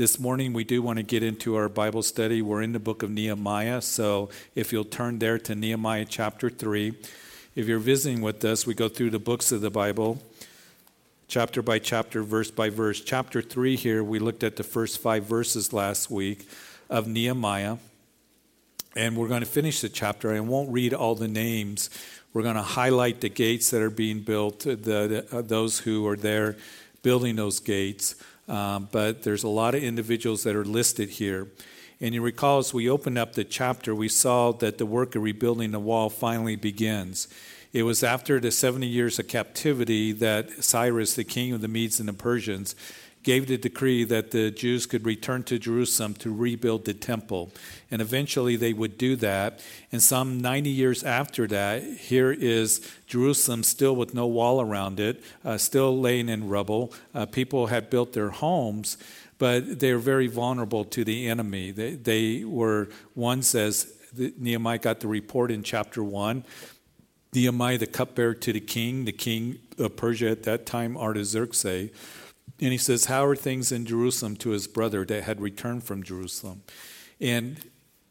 this morning we do want to get into our Bible study. We're in the book of Nehemiah, so if you'll turn there to Nehemiah chapter 3. If you're visiting with us, we go through the books of the Bible, chapter by chapter, verse by verse. Chapter 3 here, we looked at the first five verses last week of Nehemiah. And we're going to finish the chapter. I won't read all the names. We're going to highlight the gates that are being built, the, the uh, those who are there building those gates. Um, but there's a lot of individuals that are listed here. And you recall as we opened up the chapter, we saw that the work of rebuilding the wall finally begins. It was after the 70 years of captivity that Cyrus, the king of the Medes and the Persians, gave the decree that the Jews could return to Jerusalem to rebuild the temple. And eventually they would do that. And some 90 years after that, here is Jerusalem still with no wall around it, uh, still laying in rubble. Uh, people had built their homes, but they were very vulnerable to the enemy. They, they were ones, as Nehemiah got the report in chapter 1. Nehemiah, the cupbearer to the king, the king of Persia at that time, Artaxerxes, and he says, How are things in Jerusalem to his brother that had returned from Jerusalem? And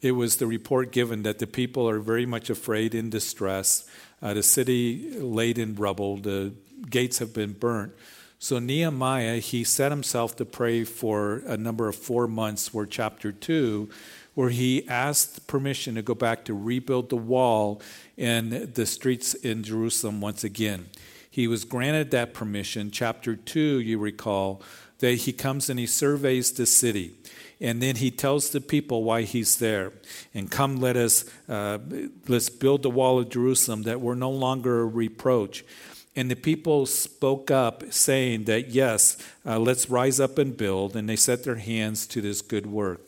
it was the report given that the people are very much afraid in distress. Uh, the city laid in rubble, the gates have been burnt. So Nehemiah, he set himself to pray for a number of four months, where chapter 2, where he asked permission to go back to rebuild the wall and the streets in Jerusalem once again he was granted that permission. Chapter 2, you recall, that he comes and he surveys the city. And then he tells the people why he's there. And come, let us uh, let's build the wall of Jerusalem that we're no longer a reproach. And the people spoke up, saying that yes, uh, let's rise up and build. And they set their hands to this good work.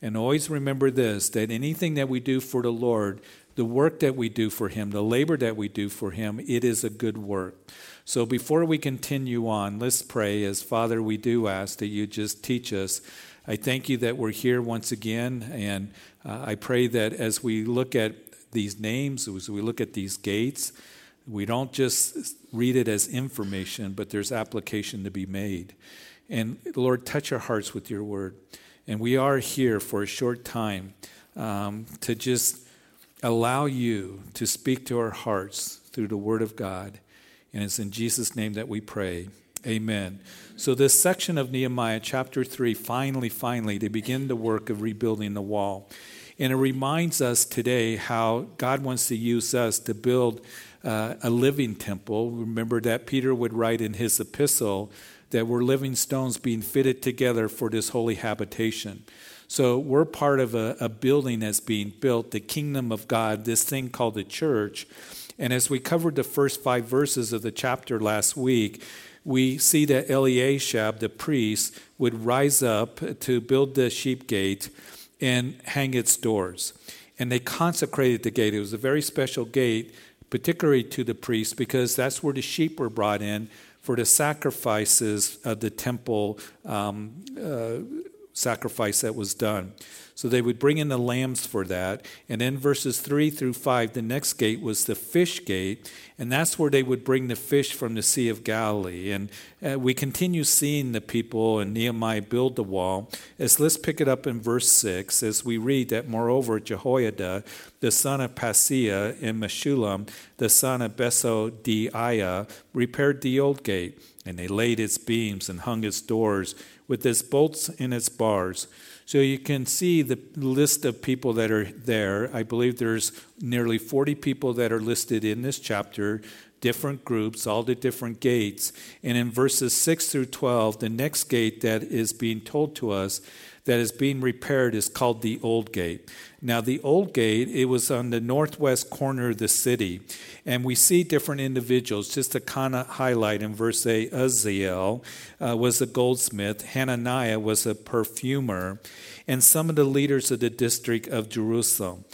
And always remember this that anything that we do for the Lord, the work that we do for Him, the labor that we do for Him, it is a good work. So before we continue on, let's pray as Father, we do ask that you just teach us. I thank you that we're here once again, and uh, I pray that as we look at these names, as we look at these gates, we don't just read it as information, but there's application to be made. And Lord, touch our hearts with your word. And we are here for a short time um, to just allow you to speak to our hearts through the Word of God. And it's in Jesus' name that we pray. Amen. So, this section of Nehemiah, chapter 3, finally, finally, they begin the work of rebuilding the wall. And it reminds us today how God wants to use us to build uh, a living temple. Remember that Peter would write in his epistle that we're living stones being fitted together for this holy habitation. So we're part of a, a building that's being built, the kingdom of God, this thing called the church. And as we covered the first five verses of the chapter last week, we see that Eliashib, the priest, would rise up to build the sheep gate and hang its doors. And they consecrated the gate. It was a very special gate, particularly to the priest, because that's where the sheep were brought in for the sacrifices of the temple um, uh, sacrifice that was done. So they would bring in the lambs for that. And then verses 3 through 5, the next gate was the fish gate. And that's where they would bring the fish from the Sea of Galilee. And uh, we continue seeing the people and Nehemiah build the wall. As let's pick it up in verse 6 as we read that, moreover, Jehoiada, the son of Paseah, and Meshullam, the son of Besodeiah, repaired the old gate. And they laid its beams and hung its doors with its bolts and its bars. So you can see the list of people that are there. I believe there's nearly 40 people that are listed in this chapter, different groups, all the different gates. And in verses 6 through 12, the next gate that is being told to us that is being repaired is called the Old Gate. Now, the Old Gate, it was on the northwest corner of the city. And we see different individuals, just to kind of highlight in verse 8 Uzziel uh, was a goldsmith, Hananiah was a perfumer, and some of the leaders of the district of Jerusalem.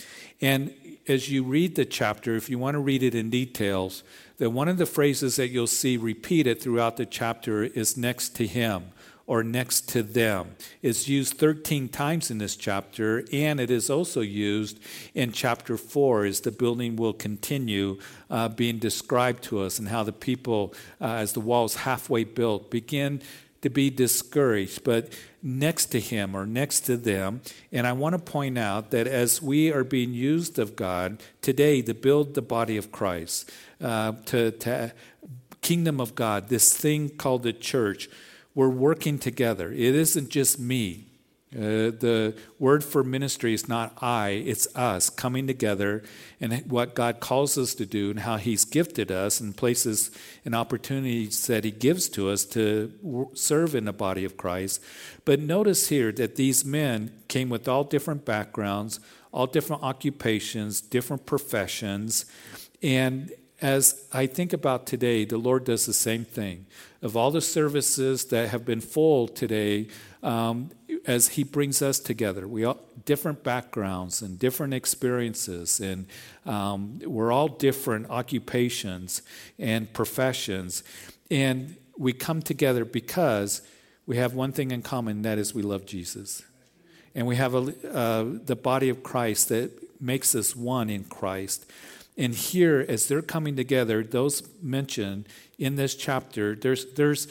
And as you read the chapter, if you want to read it in details, that one of the phrases that you'll see repeated throughout the chapter is next to him or next to them. It's used 13 times in this chapter, and it is also used in chapter 4 as the building will continue uh, being described to us and how the people, uh, as the wall's halfway built, begin to be discouraged, but next to him or next to them. And I want to point out that as we are being used of God today to build the body of Christ, uh, to, to kingdom of God, this thing called the church, we're working together. It isn't just me. Uh, the word for ministry is not I, it's us coming together and what God calls us to do and how He's gifted us and places and opportunities that He gives to us to serve in the body of Christ. But notice here that these men came with all different backgrounds, all different occupations, different professions. And as I think about today, the Lord does the same thing. Of all the services that have been full today, um, as He brings us together. We all different backgrounds and different experiences, and um, we're all different occupations and professions, and we come together because we have one thing in common. That is, we love Jesus, and we have a, uh, the body of Christ that makes us one in Christ. And here, as they're coming together, those mentioned in this chapter, there's there's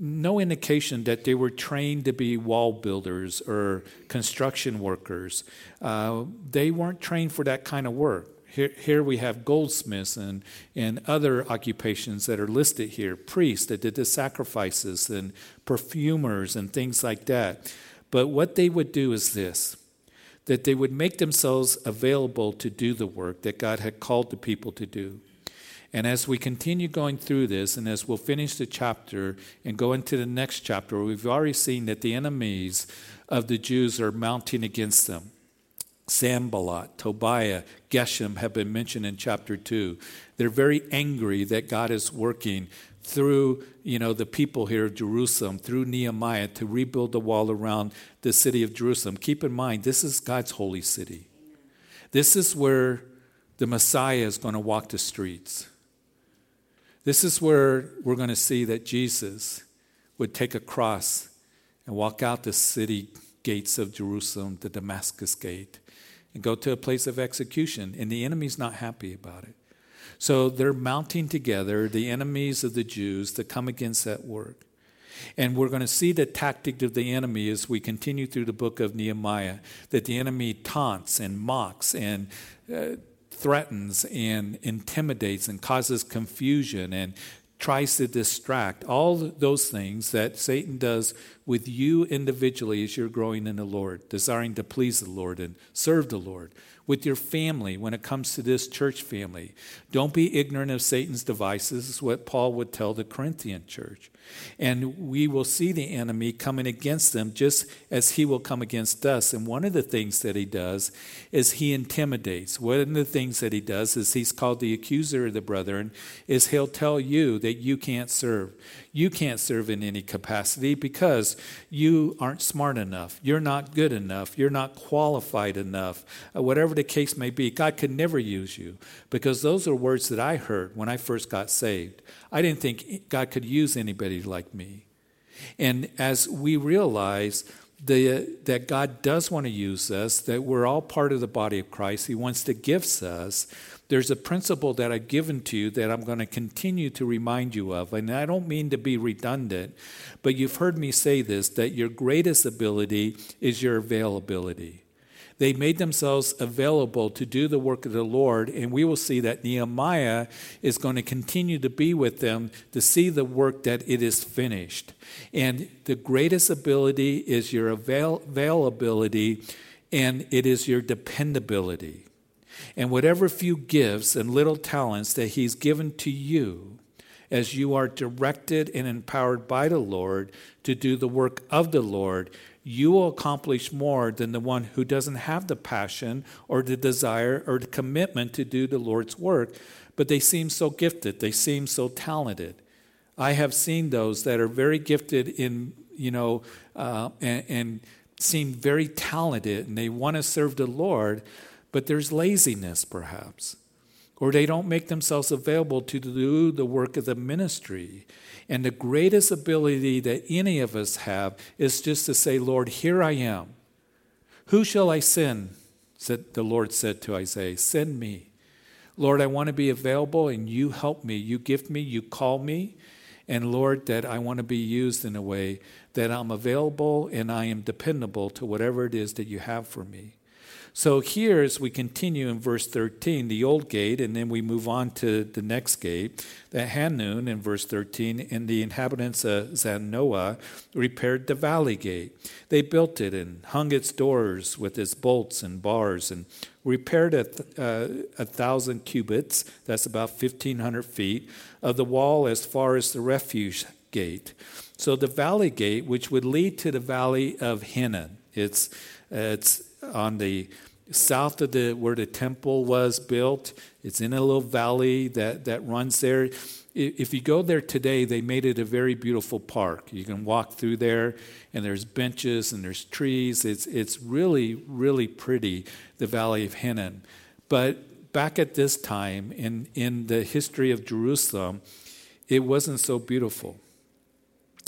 no indication that they were trained to be wall builders or construction workers. Uh, they weren't trained for that kind of work. Here, here we have goldsmiths and, and other occupations that are listed here priests that did the sacrifices and perfumers and things like that. But what they would do is this that they would make themselves available to do the work that God had called the people to do. And as we continue going through this, and as we'll finish the chapter and go into the next chapter, we've already seen that the enemies of the Jews are mounting against them. Sanballat, Tobiah, Geshem have been mentioned in chapter 2. They're very angry that God is working through you know the people here of Jerusalem through Nehemiah to rebuild the wall around the city of Jerusalem. Keep in mind this is God's holy city. This is where the Messiah is going to walk the streets. This is where we're going to see that Jesus would take a cross and walk out the city gates of Jerusalem, the Damascus gate, and go to a place of execution. And the enemy's not happy about it. So they're mounting together the enemies of the Jews that come against that work. And we're going to see the tactic of the enemy as we continue through the book of Nehemiah that the enemy taunts and mocks and uh, threatens and intimidates and causes confusion and tries to distract. All those things that Satan does with you individually as you're growing in the Lord, desiring to please the Lord and serve the Lord with your family when it comes to this church family. Don't be ignorant of Satan's devices, is what Paul would tell the Corinthian church. And we will see the enemy coming against them just as he will come against us. And one of the things that he does is he intimidates. One of the things that he does is he's called the accuser of the brethren, is he'll tell you that you can't serve. You can't serve in any capacity because you aren't smart enough. You're not good enough. You're not qualified enough. Uh, whatever the case may be, God could never use you because those are words that I heard when I first got saved. I didn't think God could use anybody like me. And as we realize the, that God does want to use us, that we're all part of the body of Christ, He wants to give us there's a principle that I've given to you that I'm going to continue to remind you of. And I don't mean to be redundant, but you've heard me say this that your greatest ability is your availability. They made themselves available to do the work of the Lord, and we will see that Nehemiah is going to continue to be with them to see the work that it is finished. And the greatest ability is your avail- availability, and it is your dependability. And whatever few gifts and little talents that He's given to you, as you are directed and empowered by the Lord to do the work of the Lord, you will accomplish more than the one who doesn't have the passion or the desire or the commitment to do the Lord's work, but they seem so gifted, they seem so talented. I have seen those that are very gifted in, you know, uh, and, and seem very talented and they want to serve the Lord, but there's laziness perhaps. Or they don't make themselves available to do the work of the ministry. And the greatest ability that any of us have is just to say, Lord, here I am. Who shall I send? Said the Lord said to Isaiah, Send me. Lord, I want to be available and you help me. You gift me, you call me, And Lord, that I want to be used in a way that I'm available and I am dependable to whatever it is that you have for me. So here, as we continue in verse 13, the old gate, and then we move on to the next gate, the Hanun in verse 13, and the inhabitants of Zanoah repaired the valley gate. They built it and hung its doors with its bolts and bars and repaired a, th- uh, a thousand cubits, that's about 1,500 feet, of the wall as far as the refuge gate. So the valley gate, which would lead to the valley of Hinnom, it's, uh, it's on the south of the where the temple was built. It's in a little valley that, that runs there. If you go there today, they made it a very beautiful park. You can walk through there, and there's benches and there's trees. It's, it's really, really pretty, the Valley of Hinnom. But back at this time, in, in the history of Jerusalem, it wasn't so beautiful.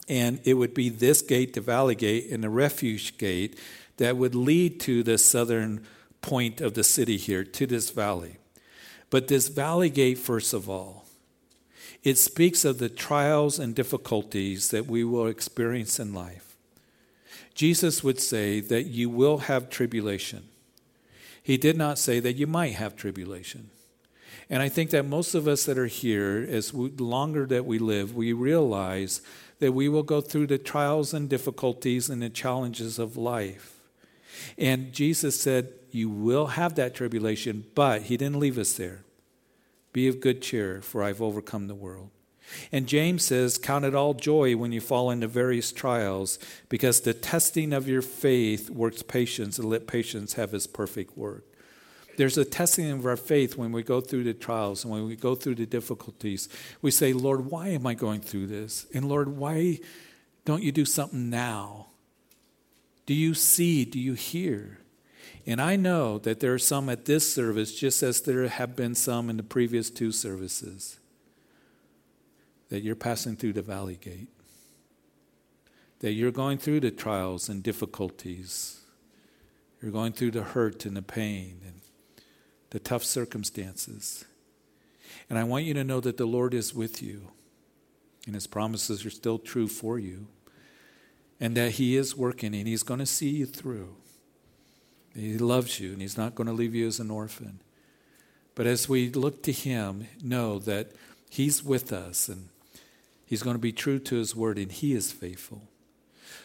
And it would be this gate, the Valley Gate, and the Refuge Gate that would lead to the southern point of the city here, to this valley. But this valley gate, first of all, it speaks of the trials and difficulties that we will experience in life. Jesus would say that you will have tribulation. He did not say that you might have tribulation. And I think that most of us that are here, as we, longer that we live, we realize that we will go through the trials and difficulties and the challenges of life. And Jesus said, You will have that tribulation, but He didn't leave us there. Be of good cheer, for I've overcome the world. And James says, Count it all joy when you fall into various trials, because the testing of your faith works patience, and let patience have its perfect work. There's a testing of our faith when we go through the trials and when we go through the difficulties. We say, Lord, why am I going through this? And Lord, why don't you do something now? Do you see? Do you hear? And I know that there are some at this service, just as there have been some in the previous two services, that you're passing through the valley gate, that you're going through the trials and difficulties, you're going through the hurt and the pain and the tough circumstances. And I want you to know that the Lord is with you, and His promises are still true for you and that He is working and He's going to see you through. He loves you and He's not going to leave you as an orphan. But as we look to Him, know that He's with us and He's going to be true to His word and He is faithful.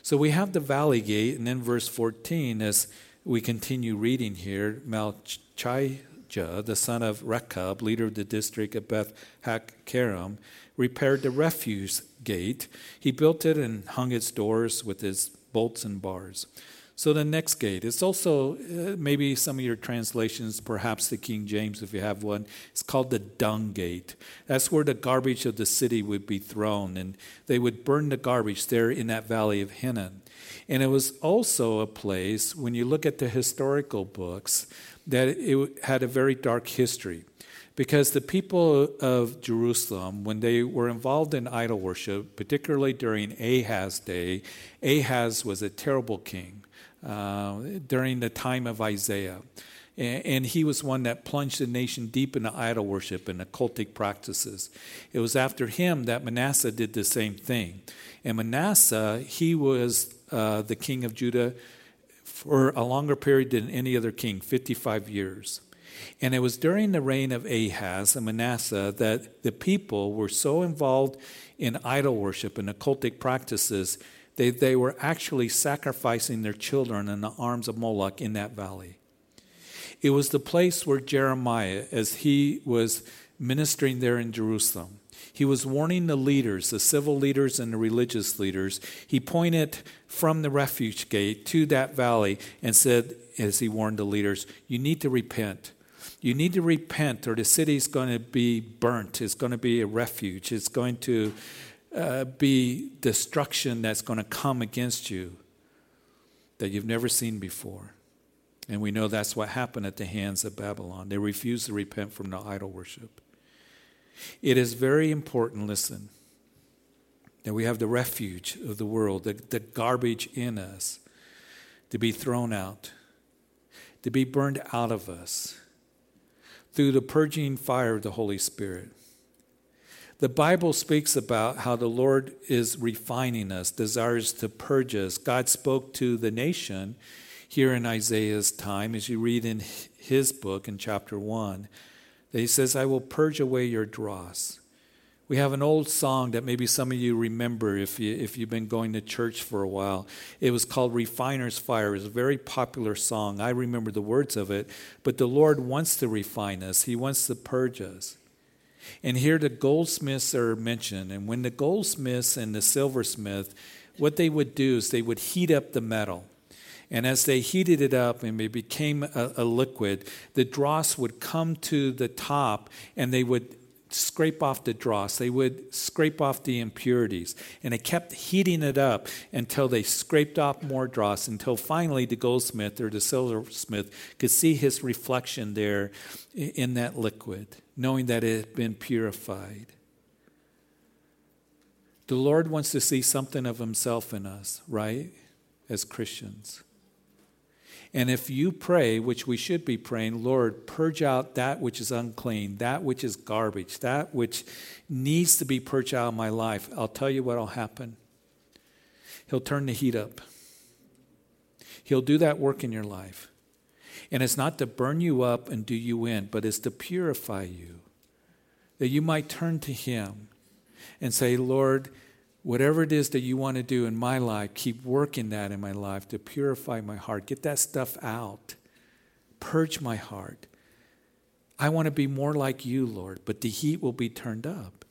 So we have the valley gate, and then verse 14, as we continue reading here, Malchijah, the son of Rechab, leader of the district of Beth Hakkerem, repaired the refuse gate. He built it and hung its doors with its bolts and bars. So the next gate, it's also uh, maybe some of your translations, perhaps the King James if you have one, it's called the dung gate. That's where the garbage of the city would be thrown, and they would burn the garbage there in that valley of Hinnom. And it was also a place, when you look at the historical books, that it had a very dark history. Because the people of Jerusalem, when they were involved in idol worship, particularly during Ahaz's day, Ahaz was a terrible king uh, during the time of Isaiah. And he was one that plunged the nation deep into idol worship and occultic practices. It was after him that Manasseh did the same thing. And Manasseh, he was uh, the king of Judah for a longer period than any other king 55 years. And it was during the reign of Ahaz and Manasseh that the people were so involved in idol worship and occultic practices they, they were actually sacrificing their children in the arms of Moloch in that valley. It was the place where Jeremiah, as he was ministering there in Jerusalem, he was warning the leaders, the civil leaders and the religious leaders. He pointed from the refuge gate to that valley and said, as he warned the leaders, You need to repent. You need to repent, or the city is going to be burnt. It's going to be a refuge. It's going to uh, be destruction that's going to come against you that you've never seen before. And we know that's what happened at the hands of Babylon. They refused to repent from the idol worship. It is very important, listen, that we have the refuge of the world, the, the garbage in us, to be thrown out, to be burned out of us through the purging fire of the Holy Spirit. The Bible speaks about how the Lord is refining us, desires to purge us. God spoke to the nation here in Isaiah's time, as you read in his book in chapter 1, that he says, I will purge away your dross. We have an old song that maybe some of you remember if, you, if you've been going to church for a while. It was called Refiner's Fire. It was a very popular song. I remember the words of it. But the Lord wants to refine us, He wants to purge us. And here the goldsmiths are mentioned. And when the goldsmiths and the silversmith, what they would do is they would heat up the metal. And as they heated it up and it became a, a, liquid, the dross would come to the top and they would scrape off the dross. They would scrape off the impurities. And they kept heating it up until they scraped off more dross, until finally the goldsmith or the silversmith could see his reflection there in that liquid knowing that it had been purified. The Lord wants to see something of Himself in us, right? As Christians. And if you pray, which we should be praying, Lord, purge out that which is unclean, that which is garbage, that which needs to be purged out of my life, I'll tell you what will happen. He'll turn the heat up. He'll do that work in your life. And it's not to burn you up and do you in, but it's to purify you. That you might turn to Him and say, Lord, whatever it is that you want to do in my life, keep working that in my life to purify my heart. Get that stuff out. Purge my heart. I want to be more like you, Lord, but the heat will be turned up.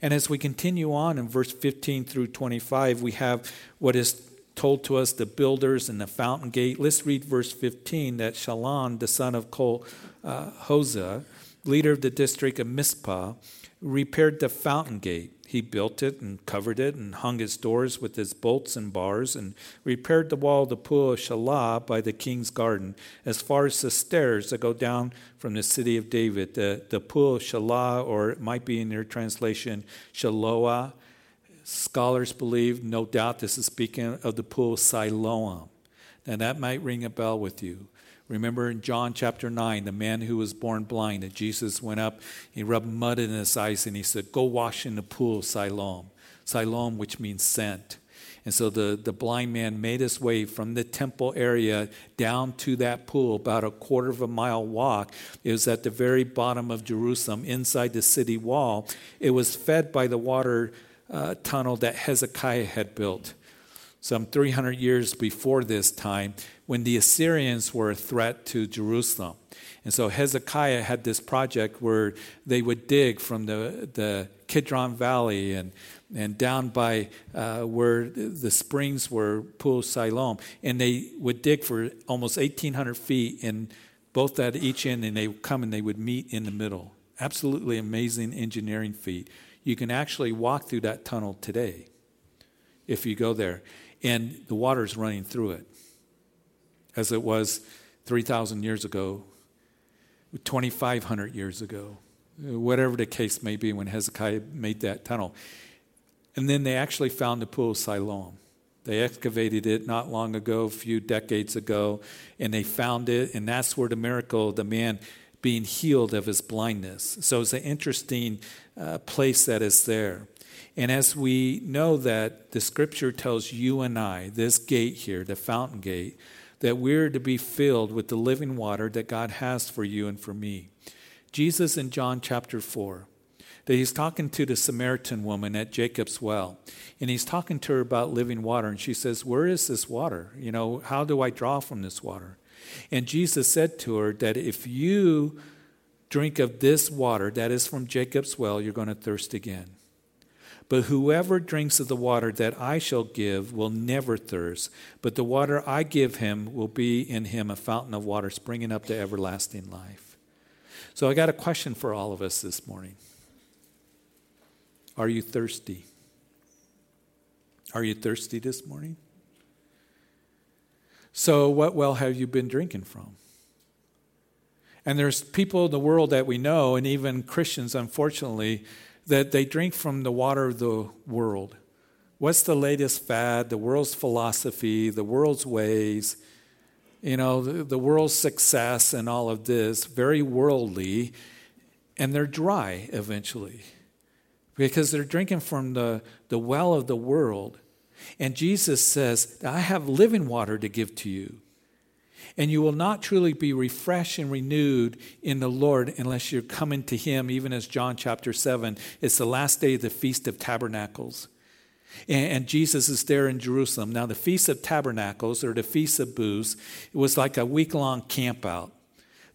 And as we continue on in verse 15 through 25, we have what is told to us the builders and the fountain gate. Let's read verse 15 that Shallun, the son of Kol uh, Hosah, leader of the district of Mizpah, repaired the fountain gate. He built it and covered it and hung its doors with its bolts and bars and repaired the wall of the pool of Shelah by the king's garden as far as the stairs that go down from the city of David. The, the pool of Shelah, or it might be in your translation, Shaloah, Scholars believe, no doubt, this is speaking of the pool Siloam. And that might ring a bell with you. Remember in John chapter 9, the man who was born blind, and Jesus went up, he rubbed mud in his eyes, and he said, Go wash in the pool Siloam. Siloam, which means sent. And so the, the blind man made his way from the temple area down to that pool, about a quarter of a mile walk. It was at the very bottom of Jerusalem, inside the city wall. It was fed by the water uh, tunnel that Hezekiah had built some 300 years before this time when the Assyrians were a threat to Jerusalem. And so Hezekiah had this project where they would dig from the, the Kidron Valley and, and down by uh, where the springs were, Pool Siloam. And they would dig for almost 1,800 feet in both at each end, and they would come and they would meet in the middle. Absolutely amazing engineering feat. You can actually walk through that tunnel today if you go there, and the water is running through it as it was 3,000 years ago, 2,500 years ago, whatever the case may be when Hezekiah made that tunnel. And then they actually found the pool of Siloam. They excavated it not long ago, a few decades ago, and they found it, and that's where the miracle, of the man being healed of his blindness. So it's an interesting uh, place that is there. And as we know that the scripture tells you and I, this gate here, the fountain gate, that we're to be filled with the living water that God has for you and for me. Jesus in John chapter 4, that he's talking to the Samaritan woman at Jacob's well, and he's talking to her about living water, and she says, Where is this water? You know, how do I draw from this water? And Jesus said to her that if you drink of this water that is from Jacob's well, you're going to thirst again. But whoever drinks of the water that I shall give will never thirst, but the water I give him will be in him a fountain of water springing up to everlasting life. So I got a question for all of us this morning. Are you thirsty? Are you thirsty this morning? So, what well have you been drinking from? And there's people in the world that we know, and even Christians, unfortunately, that they drink from the water of the world. What's the latest fad? The world's philosophy, the world's ways, you know, the, the world's success, and all of this, very worldly, and they're dry eventually. because they're drinking from the, the well of the world. And Jesus says, I have living water to give to you. And you will not truly be refreshed and renewed in the Lord unless you're coming to Him, even as John chapter 7. It's the last day of the Feast of Tabernacles. And, Jesus is there in Jerusalem. Now, the Feast of Tabernacles, or the Feast of Booths, it was like a week long camp out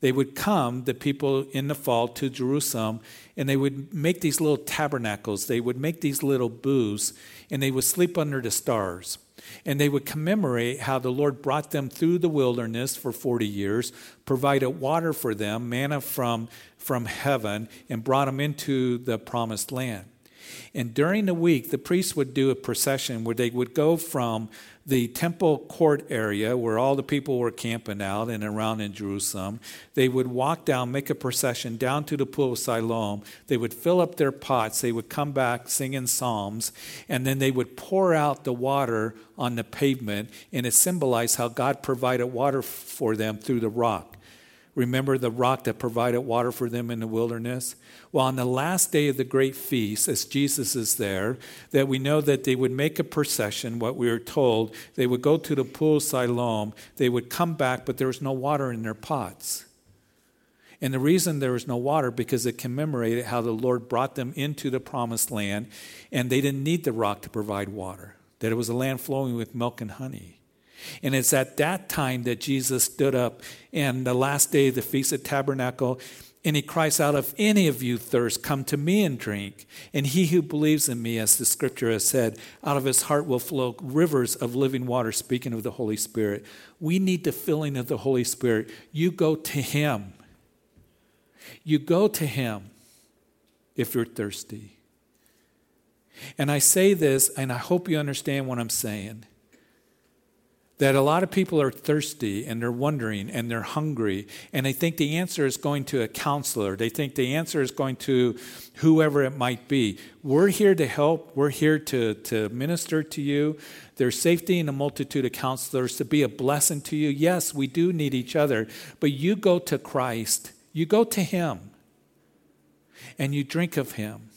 they would come, the people in the fall, to Jerusalem, and they would make these little tabernacles. They would make these little booths, and they would sleep under the stars. And they would commemorate how the Lord brought them through the wilderness for 40 years, provided water for them, manna from, from heaven, and brought them into the promised land. And during the week, the priests would do a procession where they would go from the temple court area where all the people were camping out and around in Jerusalem. They would walk down, make a procession down to the pool of Siloam. They would fill up their pots. They would come back singing psalms, and then they would pour out the water on the pavement, and it symbolized how God provided water for them through the rock. Remember the rock that provided water for them in the wilderness? Well, on the last day of the great feast, as Jesus is there, that we know that they would make a procession, what we are told. They would go to the pool of Siloam. They would come back, but there was no water in their pots. And the reason there was no water, because it commemorated how the Lord brought them into the promised land, and they didn't need the rock to provide water, that it was a land flowing with milk and honey. And it's at that time that Jesus stood up and the last day of the Feast of Tabernacle, and he cries out, If any of you thirst, come to me and drink. And he who believes in me, as the scripture has said, out of his heart will flow rivers of living water, speaking of the Holy Spirit. We need the filling of the Holy Spirit. You go to him. You go to him if you're thirsty. And I say this, and I hope you understand what I'm saying that a lot of people are thirsty and they're wondering and they're hungry and they think the answer is going to a counselor. They think the answer is going to whoever it might be. We're here to help, we're here to, to minister to you. There's safety in a multitude of counselors to be a blessing to you. Yes, we do need each other, but you go to Christ, you go to Him, and you drink of Him,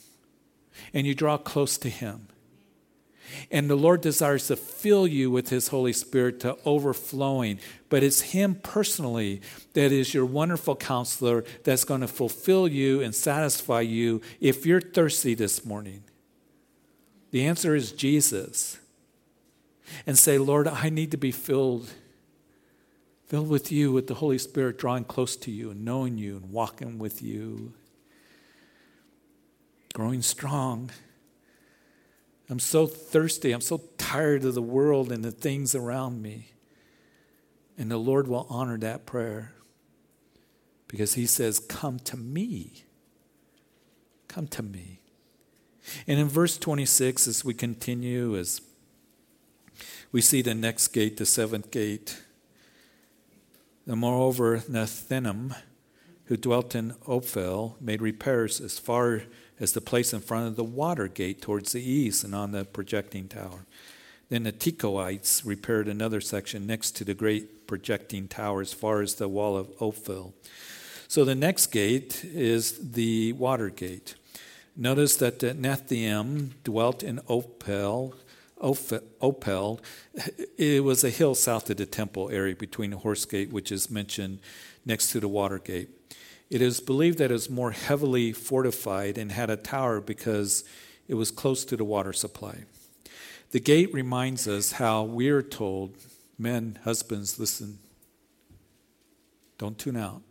and you draw close to Him. And the Lord desires to fill you with His Holy Spirit to overflowing. But it's Him personally that is your wonderful counselor that's going to fulfill you and satisfy you if you're thirsty this morning. The answer is Jesus. And say, Lord, I need to be filled. Filled with you, with the Holy Spirit drawing close to you and knowing you and walking with you. Growing strong I'm so thirsty. I'm so tired of the world and the things around me. And the Lord will honor that prayer because He says, Come to me. Come to me. And in verse 26, as we continue, as we see the next gate, the seventh gate, and moreover, Nethinim, who dwelt in Ophel, made repairs as far as the place in front of the water gate towards the east and on the projecting tower. Then the Tekoites repaired another section next to the great projecting tower as far as the wall of Ophel. So the next gate is the water gate. Notice that the Nethinim dwelt in Ophel. Ophel, it was a hill south of the temple area between the horse gate, which is mentioned next to the water gate. It is believed that it was more heavily fortified and had a tower because it was close to the water supply. The gate reminds us how we are told men, husbands, listen, don't tune out.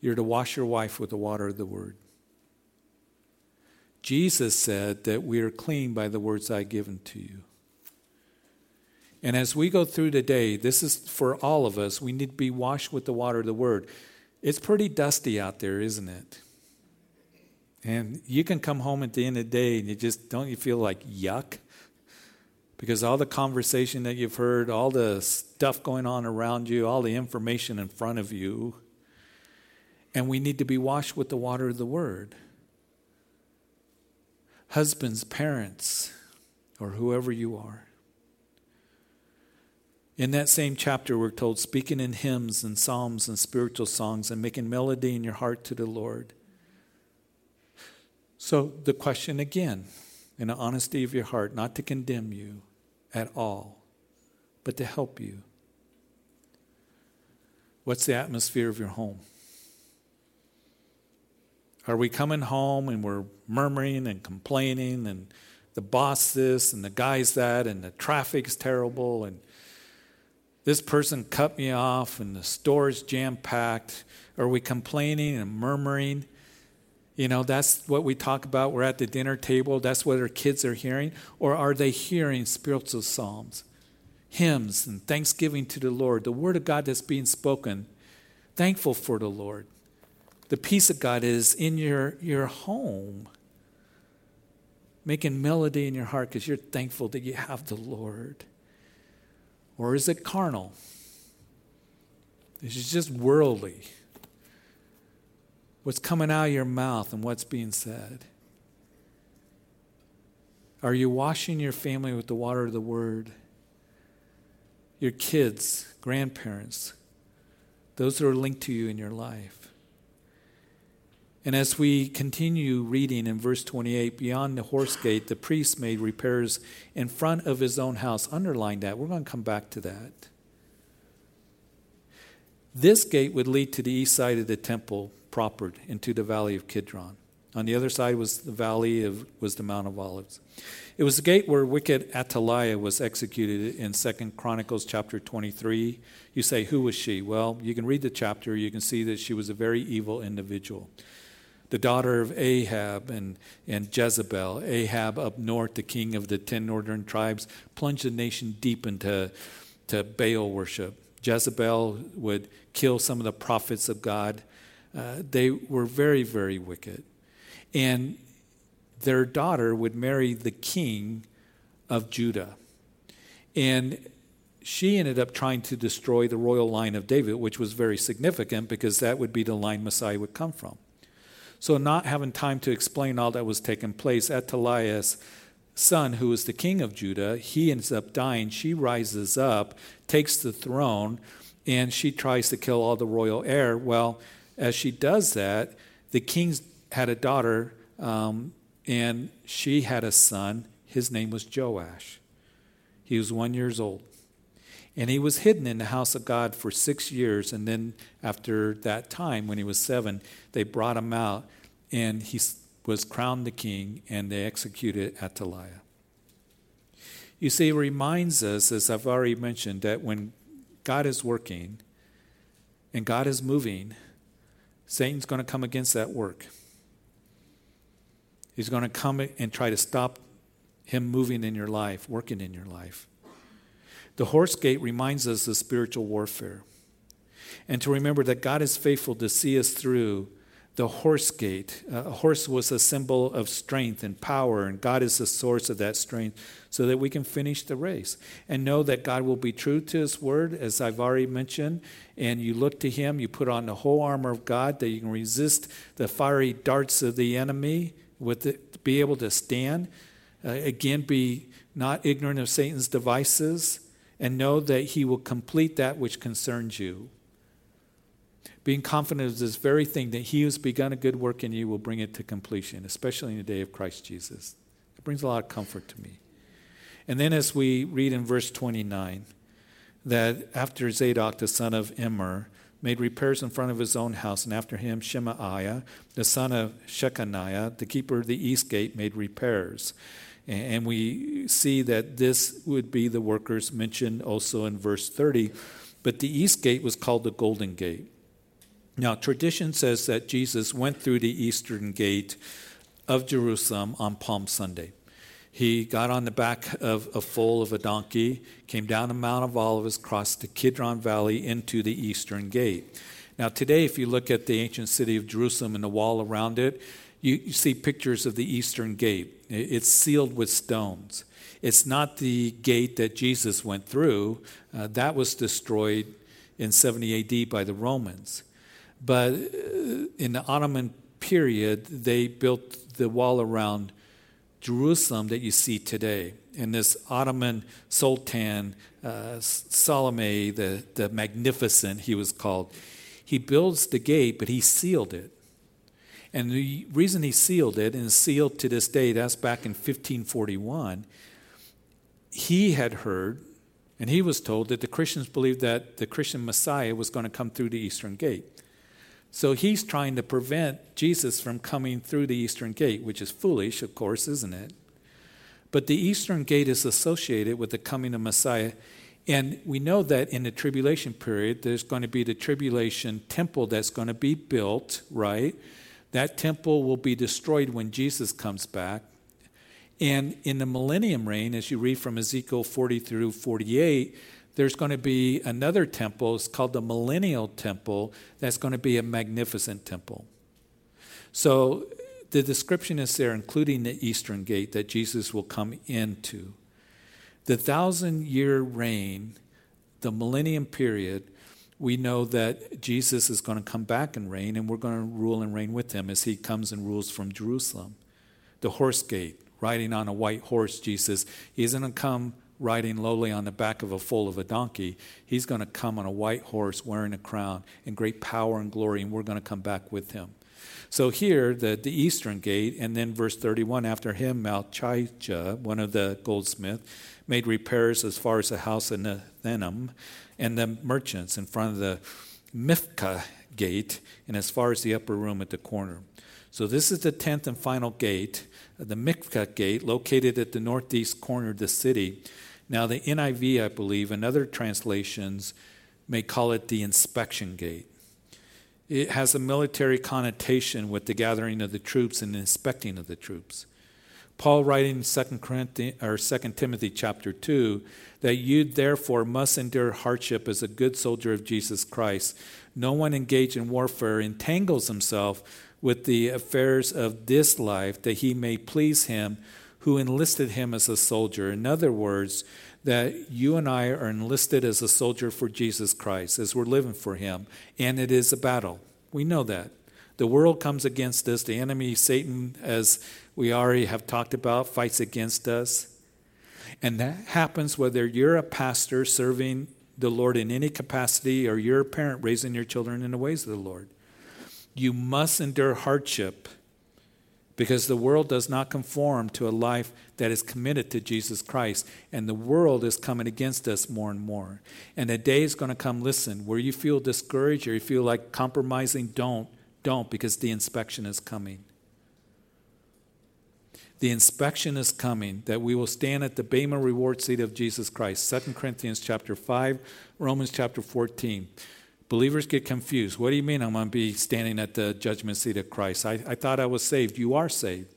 You're to wash your wife with the water of the word. Jesus said that we are clean by the words I given to you. And as we go through the day, this is for all of us, we need to be washed with the water of the word. It's pretty dusty out there, isn't it? And you can come home at the end of the day and you just don't you feel like yuck? Because all the conversation that you've heard, all the stuff going on around you, all the information in front of you, and we need to be washed with the water of the word. Husbands, parents, or whoever you are. In that same chapter, we're told speaking in hymns and psalms and spiritual songs and making melody in your heart to the Lord. So, the question again, in the honesty of your heart, not to condemn you at all, but to help you. What's the atmosphere of your home? Are we coming home and we're murmuring and complaining and the boss this and the guy's that and the traffic's terrible and this person cut me off and the store's jam packed? Are we complaining and murmuring? You know, that's what we talk about. We're at the dinner table. That's what our kids are hearing. Or are they hearing spiritual psalms, hymns, and thanksgiving to the Lord? The word of God that's being spoken, thankful for the Lord. The peace of God is in your, your home, making melody in your heart because you're thankful that you have the Lord. Or is it carnal? Is it just worldly? What's coming out of your mouth and what's being said? Are you washing your family with the water of the Word? Your kids, grandparents, those who are linked to you in your life. And as we continue reading in verse 28, beyond the horse gate, the priest made repairs in front of his own house. Underline that. We're going to come back to that. This gate would lead to the east side of the temple proper, into the valley of Kidron. On the other side was the valley of was the Mount of Olives. It was the gate where wicked Athaliah was executed in Second Chronicles chapter 23. You say, who was she? Well, you can read the chapter. You can see that she was a very evil individual the daughter of Ahab and, and Jezebel. Ahab up north, the king of the ten northern tribes, plunged the nation deep into to Baal worship. Jezebel would kill some of the prophets of God. Uh, they were very, very wicked. And their daughter would marry the king of Judah. And she ended up trying to destroy the royal line of David, which was very significant because that would be the line Messiah would come from. So, not having time to explain all that was taking place, Athaliah's son, who was the king of Judah, he ends up dying. She rises up, takes the throne, and she tries to kill all the royal heir. Well, as she does that, the king had a daughter, um, and she had a son. His name was Joash. He was one years old. And he was hidden in the house of God for six years. And then, after that time, when he was seven, they brought him out, and he was crowned the king, and they executed Athaliah. You see, it reminds us, as I've already mentioned, that when God is working and God is moving, Satan's going to come against that work. He's going to come and try to stop him moving in your life, working in your life. The horse gate reminds us of spiritual warfare. And to remember that God is faithful to see us through the horse gate. A horse was a symbol of strength and power, and God is the source of that strength so that we can finish the race. And know that God will be true to His word, as I've already mentioned. And you look to Him, you put on the whole armor of God that you can resist the fiery darts of the enemy, with it, be able to stand. Uh, again, be not ignorant of Satan's devices and know that He will complete that which concerns you. Being confident of this very thing that He who's begun a good work in you will bring it to completion, especially in the day of Christ Jesus. It brings a lot of comfort to me. And then, as we read in verse 29, that after Zadok, the son of Immer, made repairs in front of his own house, and after him Shemaiah, the son of Shechaniah, the keeper of the east gate, made repairs. And we see that this would be the workers mentioned also in verse 30. But the east gate was called the Golden Gate. Now, tradition says that Jesus went through the eastern gate of Jerusalem on Palm Sunday. He got on the back of a foal of a donkey, came down the Mount of Olives, crossed the Kidron Valley into the eastern gate. Now, today, if you look at the ancient city of Jerusalem and the wall around it, you, you see pictures of the eastern gate. It's sealed with stones. It's not the gate that Jesus went through, uh, that was destroyed in 70 AD by the Romans. But uh, in the Ottoman period, they built the wall around Jerusalem that you see today. And this Ottoman Sultan, uh, Suleiman the, the Magnificent, he was called, he builds the gate, but he sealed it. And the reason he sealed it, and sealed to this day, that's back in 1541, he had heard and he was told that the Christians believed that the Christian Messiah was going to come through the eastern gate. So he's trying to prevent Jesus from coming through the eastern gate, which is foolish, of course, isn't it? But the eastern gate is associated with the coming of Messiah. And we know that in the tribulation period, there's going to be the tribulation temple that's going to be built, right? That temple will be destroyed when Jesus comes back. And in the millennium reign, as you read from Ezekiel 40 through 48, there's going to be another temple. It's called the millennial temple. That's going to be a magnificent temple. So the description is there, including the eastern gate that Jesus will come into. The thousand year reign, the millennium period, we know that Jesus is going to come back and reign, and we're going to rule and reign with him as he comes and rules from Jerusalem. The horse gate, riding on a white horse, Jesus. He isn't going to come riding lowly on the back of a foal of a donkey. He's going to come on a white horse wearing a crown in great power and glory, and we're going to come back with him. So here, the, the eastern gate, and then verse 31 after him, Malchijah, one of the goldsmith, made repairs as far as the house of Nethinim, and the merchants in front of the Miphkad gate, and as far as the upper room at the corner. So this is the tenth and final gate the Miphkad gate, located at the northeast corner of the city. Now, the NIV, I believe, and other translations may call it the inspection gate. It has a military connotation with the gathering of the troops and the inspecting of the troops. Paul writing in 2 Corinthians or 2 Timothy chapter 2 that you therefore must endure hardship as a good soldier of Jesus Christ. No one engaged in warfare entangles himself with the affairs of this life that he may please him who enlisted him as a soldier. In other words, that you and I are enlisted as a soldier for Jesus Christ, as we're living for him, and it is a battle. We know that. The world comes against us. The enemy, Satan, as we already have talked about, fights against us. And that happens whether you're a pastor serving the Lord in any capacity or you're a parent raising your children in the ways of the Lord. You must endure hardship because the world does not conform to a life that is committed to Jesus Christ. And the world is coming against us more and more. And a day is going to come, listen, where you feel discouraged or you feel like compromising, don't. Don't, because the inspection is coming. The inspection is coming that we will stand at the Bema reward seat of Jesus Christ. 2 Corinthians chapter 5, Romans chapter 14. Believers get confused. What do you mean I'm going to be standing at the judgment seat of Christ? I, I thought I was saved. You are saved.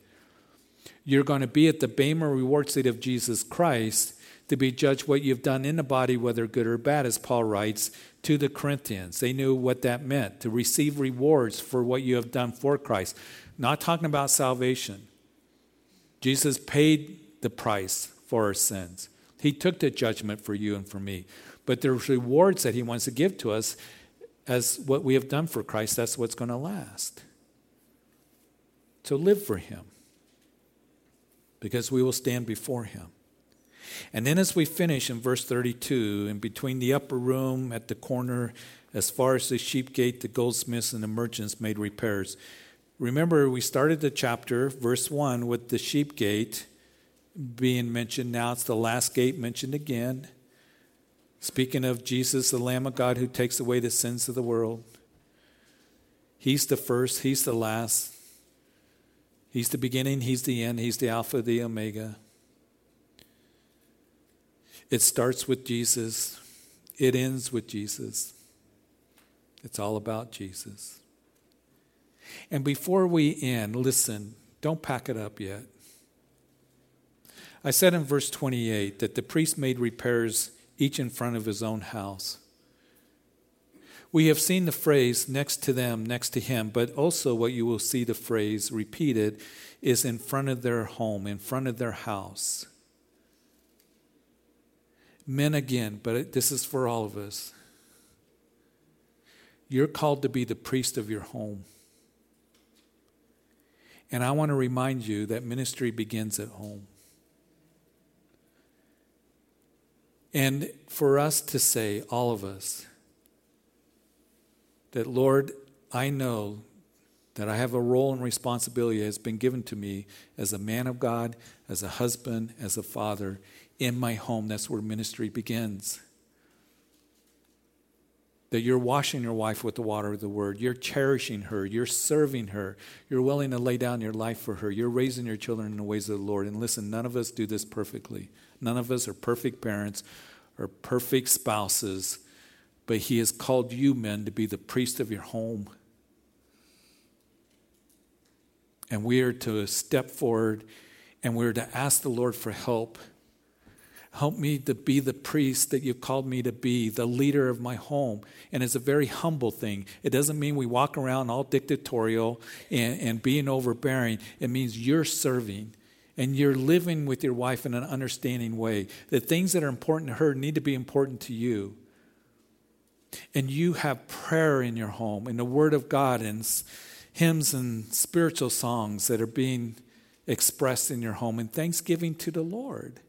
You're going to be at the Bema reward seat of Jesus Christ to be judged what you've done in the body, whether good or bad, as Paul writes to the Corinthians. They knew what that meant to receive rewards for what you have done for Christ. Not talking about salvation. Jesus paid the price for our sins, He took the judgment for you and for me. But there's rewards that He wants to give to us as what we have done for Christ, that's what's going to last. So live for Him because we will stand before Him. And then, as we finish in verse 32, in between the upper room at the corner, as far as the sheep gate, the goldsmiths and the merchants made repairs. Remember, we started the chapter, verse 1, with the sheep gate being mentioned. Now it's the last gate mentioned again. Speaking of Jesus, the Lamb of God who takes away the sins of the world. He's the first, He's the last. He's the beginning, He's the end, He's the Alpha, the Omega. It starts with Jesus, it ends with Jesus. It's all about Jesus. And before we end, listen, don't pack it up yet. I said in verse 28 that the priest made repairs each in front of his own house. We have seen the phrase next to them, next to him, but also what you will see the phrase repeated is in front of their home, in front of their house. Men again, but this is for all of us. You're called to be the priest of your home. And I want to remind you that ministry begins at home. And for us to say, all of us, that Lord, I know that I have a role and responsibility that has been given to me as a man of God, as a husband, as a father in my home. That's where ministry begins. That you're washing your wife with the water of the word. You're cherishing her. You're serving her. You're willing to lay down your life for her. You're raising your children in the ways of the Lord. And listen, none of us do this perfectly. None of us are perfect parents or perfect spouses. But He has called you, men, to be the priest of your home. And we are to step forward and we're to ask the Lord for help. Help me to be the priest that you've called me to be, the leader of my home. And it's a very humble thing. It doesn't mean we walk around all dictatorial and, and being overbearing. It means you're serving and you're living with your wife in an understanding way. The things that are important to her need to be important to you. And you have prayer in your home and the Word of God and hymns and spiritual songs that are being expressed in your home and thanksgiving to the Lord.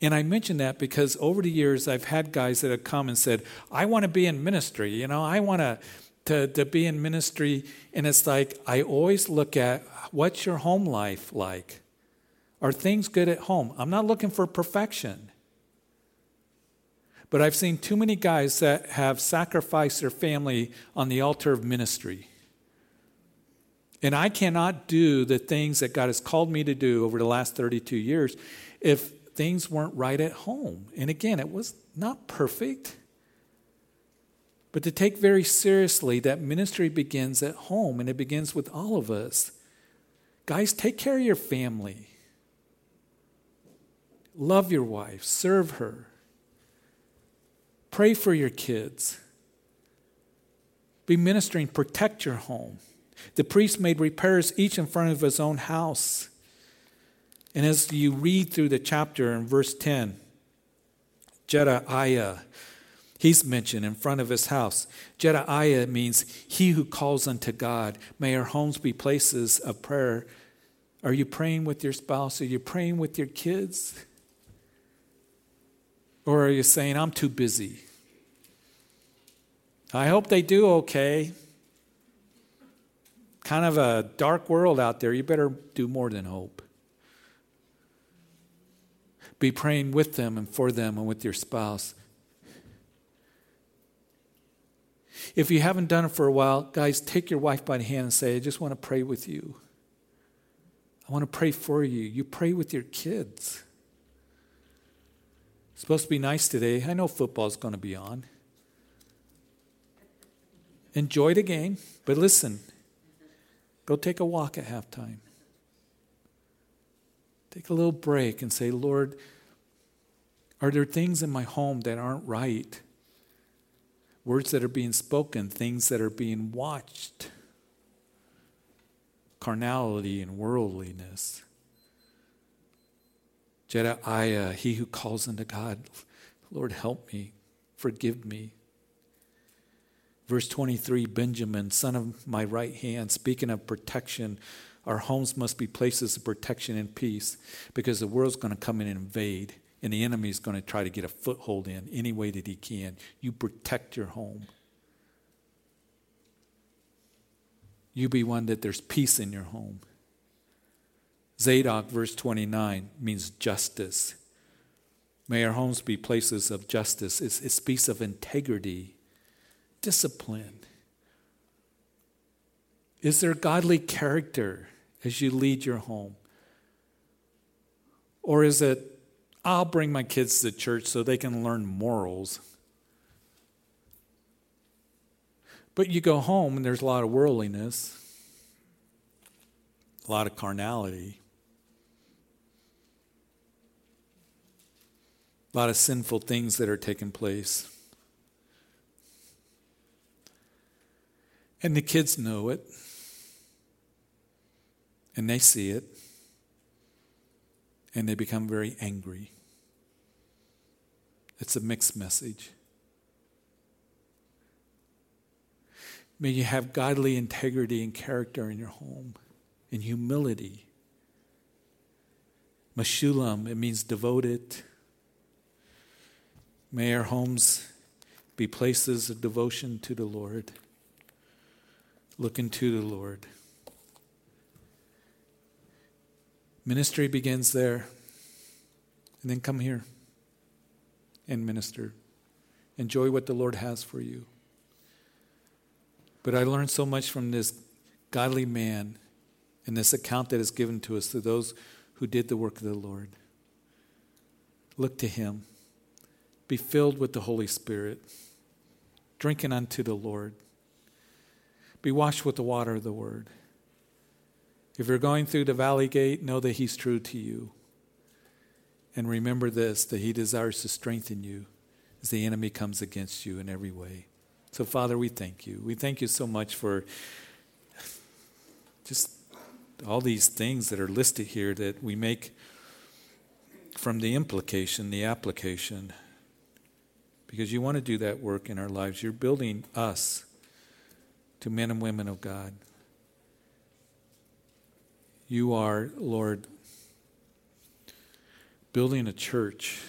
And I mention that because over the years I've had guys that have come and said, I want to be in ministry, you know, I want to, to, to be in ministry. And it's like, I always look at what's your home life like? Are things good at home? I'm not looking for perfection. But I've seen too many guys that have sacrificed their family on the altar of ministry. And I cannot do the things that God has called me to do over the last 32 years if things weren't right at home. And again, it was not perfect. But to take very seriously that ministry begins at home and it begins with all of us. Guys, take care of your family. Love your wife, serve her. Pray for your kids. Be ministering, protect your home. The priest made repairs each in front of his own house. And as you read through the chapter in verse 10, Jedaiah, he's mentioned in front of his house. Jedaiah means he who calls unto God. May our homes be places of prayer. Are you praying with your spouse? Are you praying with your kids? Or are you saying, I'm too busy? I hope they do okay kind of a dark world out there, you better do more than hope. Be praying with them and for them and with your spouse. If you haven't done it for a while, guys, take your wife by the hand and say, I just want to pray with you. I want to pray for you. You pray with your kids. It's supposed to be nice today. I know football's going to be on. Enjoy the game, but listen, Go take a walk at halftime. Take a little break and say, Lord, are there things in my home that aren't right? Words that are being spoken, things that are being watched, carnality and worldliness. Jedaiah, he who calls unto God, Lord, help me, forgive me, Verse 23 Benjamin, son of my right hand, speaking of protection, our homes must be places of protection and peace because the world's going to come in and invade, and the enemy is going to try to get a foothold in any way that he can. You protect your home. You be one that there's peace in your home. Zadok, verse 29, means justice. May our homes be places of justice. It's, it speaks of integrity discipline? Is there godly character as you lead your home? Or is it, I'll bring my kids to church so they can learn morals? But you go home and there's a lot of worldliness, a lot of carnality, a lot of sinful things that are taking place. And the kids know it. And they see it. And they become very angry. It's a mixed message. May you have godly integrity and character in your home, and humility. Meshullam, it means devoted. May our homes be places of devotion to the Lord. Look into the Lord. Ministry begins there. And then come here and minister. Enjoy what the Lord has for you. But I learned so much from this godly man and this account that is given to us to those who did the work of the Lord. Look to him. Be filled with the Holy Spirit, drinking unto the Lord. Be washed with the water of the word. If you're going through the valley gate, know that he's true to you. And remember this that he desires to strengthen you as the enemy comes against you in every way. So, Father, we thank you. We thank you so much for just all these things that are listed here that we make from the implication, the application, because you want to do that work in our lives. You're building us to men and women of God. You are, Lord, building a church.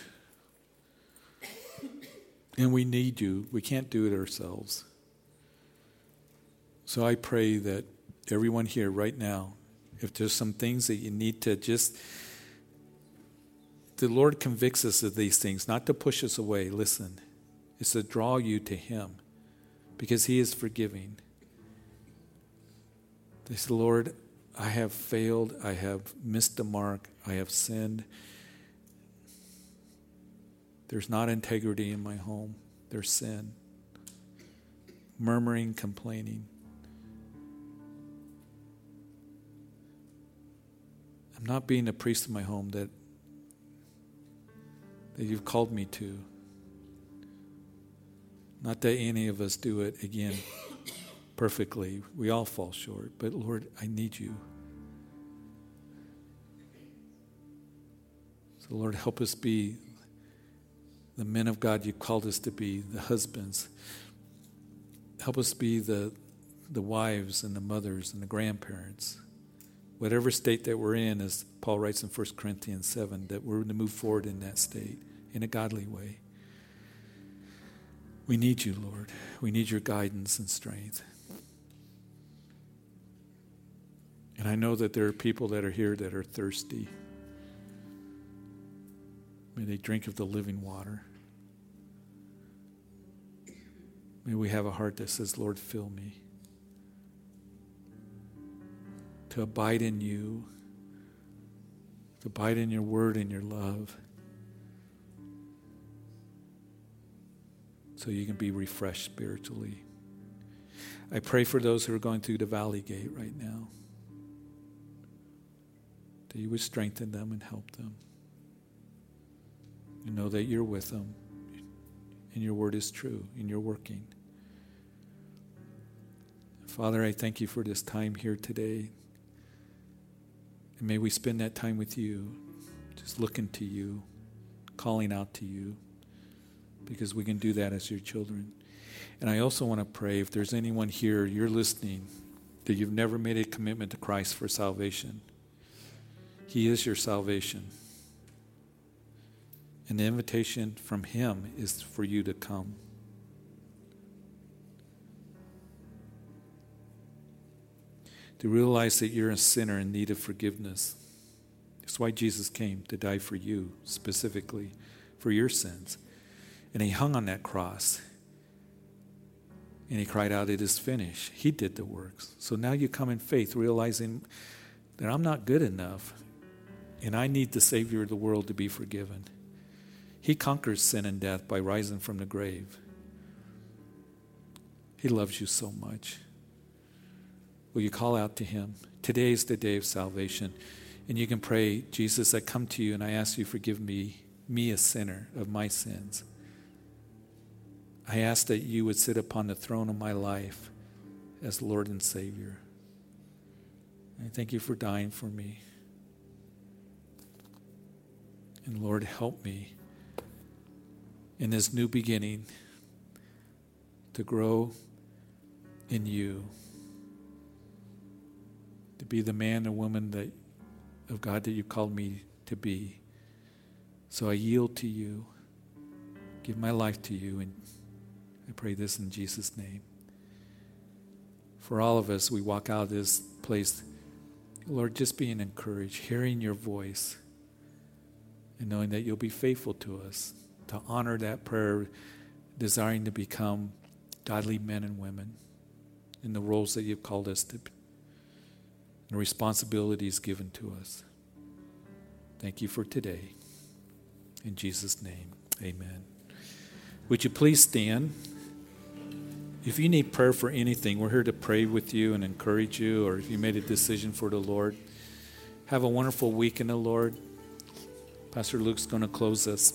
And we need you. We can't do it ourselves. So I pray that everyone here right now, if there's some things that you need to just, the Lord convicts us of these things, not to push us away. Listen, it's to draw you to Him because He is forgiving. They say, Lord, I have failed. I have missed the mark. I have sinned. There's not integrity in my home. There's sin. Murmuring, complaining. I'm not being a priest in my home that, that you've called me to. Not that any of us do it again perfectly. We all fall short. But Lord, I need you. So, Lord, help us be the men of God you called us to be, the husbands. Help us be the, the wives and the mothers and the grandparents. Whatever state that we're in, as Paul writes in 1 Corinthians 7, that we're to move forward in that state in a godly way. We need you, Lord. We need your guidance and strength. And I know that there are people that are here that are thirsty. May they drink of the living water. May we have a heart that says, Lord, fill me. To abide in you, to abide in your word and your love, so you can be refreshed spiritually. I pray for those who are going through the valley gate right now that you would strengthen them and help them. You know that you're with them, and your word is true, and you're working. Father, I thank you for this time here today. And may we spend that time with you, just looking to you, calling out to you, because we can do that as your children. And I also want to pray if there's anyone here, you're listening, that you've never made a commitment to Christ for salvation. He is your salvation. And the invitation from Him is for you to come. To realize that you're a sinner in need of forgiveness. That's why Jesus came to die for you, specifically for your sins. And He hung on that cross. And He cried out, It is finished. He did the works. So now you come in faith, realizing that I'm not good enough and I need the Savior of the world to be forgiven. He conquers sin and death by rising from the grave. He loves you so much. Will you call out to Him? Today is the day of salvation. And you can pray, Jesus, I come to you and I ask you forgive me, me a sinner, of my sins. I ask that you would sit upon the throne of my life as Lord and Savior. I thank you for dying for me. And Lord, help me in this new beginning to grow in you, to be the man or woman that of God that you called me to be. So I yield to you, give my life to you, and I pray this in Jesus' name. for all of us, we walk out of this place, Lord, just being encouraged, hearing your voice, and knowing that you'll be faithful to us, to honor that prayer, desiring to become godly men and women in the roles that you've called us to, and responsibilities given to us. Thank you for today. In Jesus' name, amen. Would you please stand? If you need prayer for anything, we're here to pray with you and encourage you, or if you made a decision for the Lord, have a wonderful week in the Lord. Pastor Luke's going to close us.